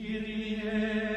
Kyrie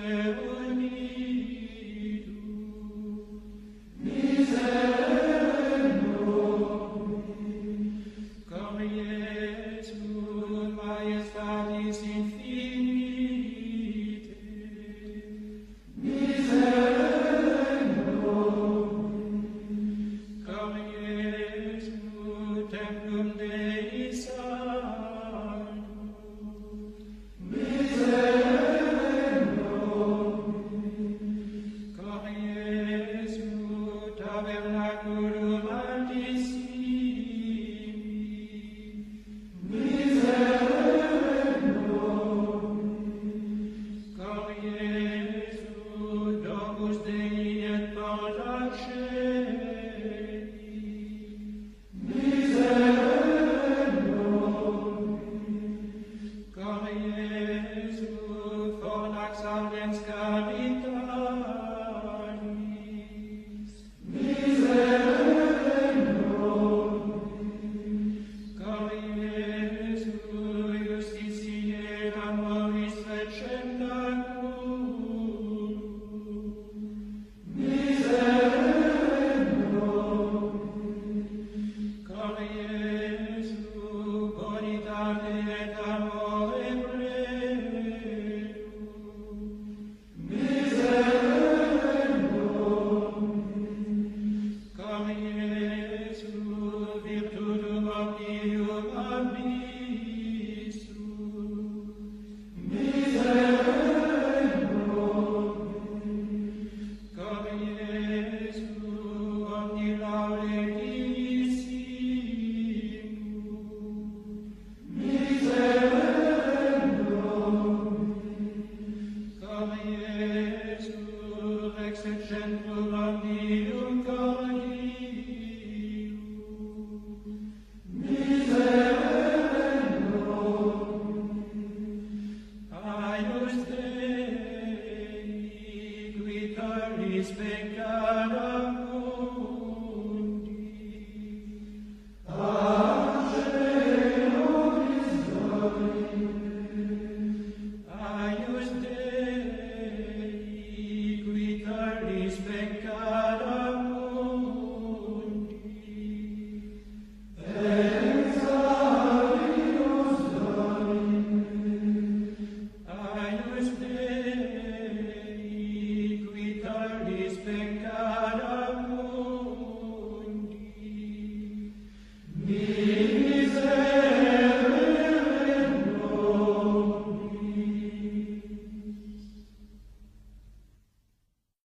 Deus. peacemaker.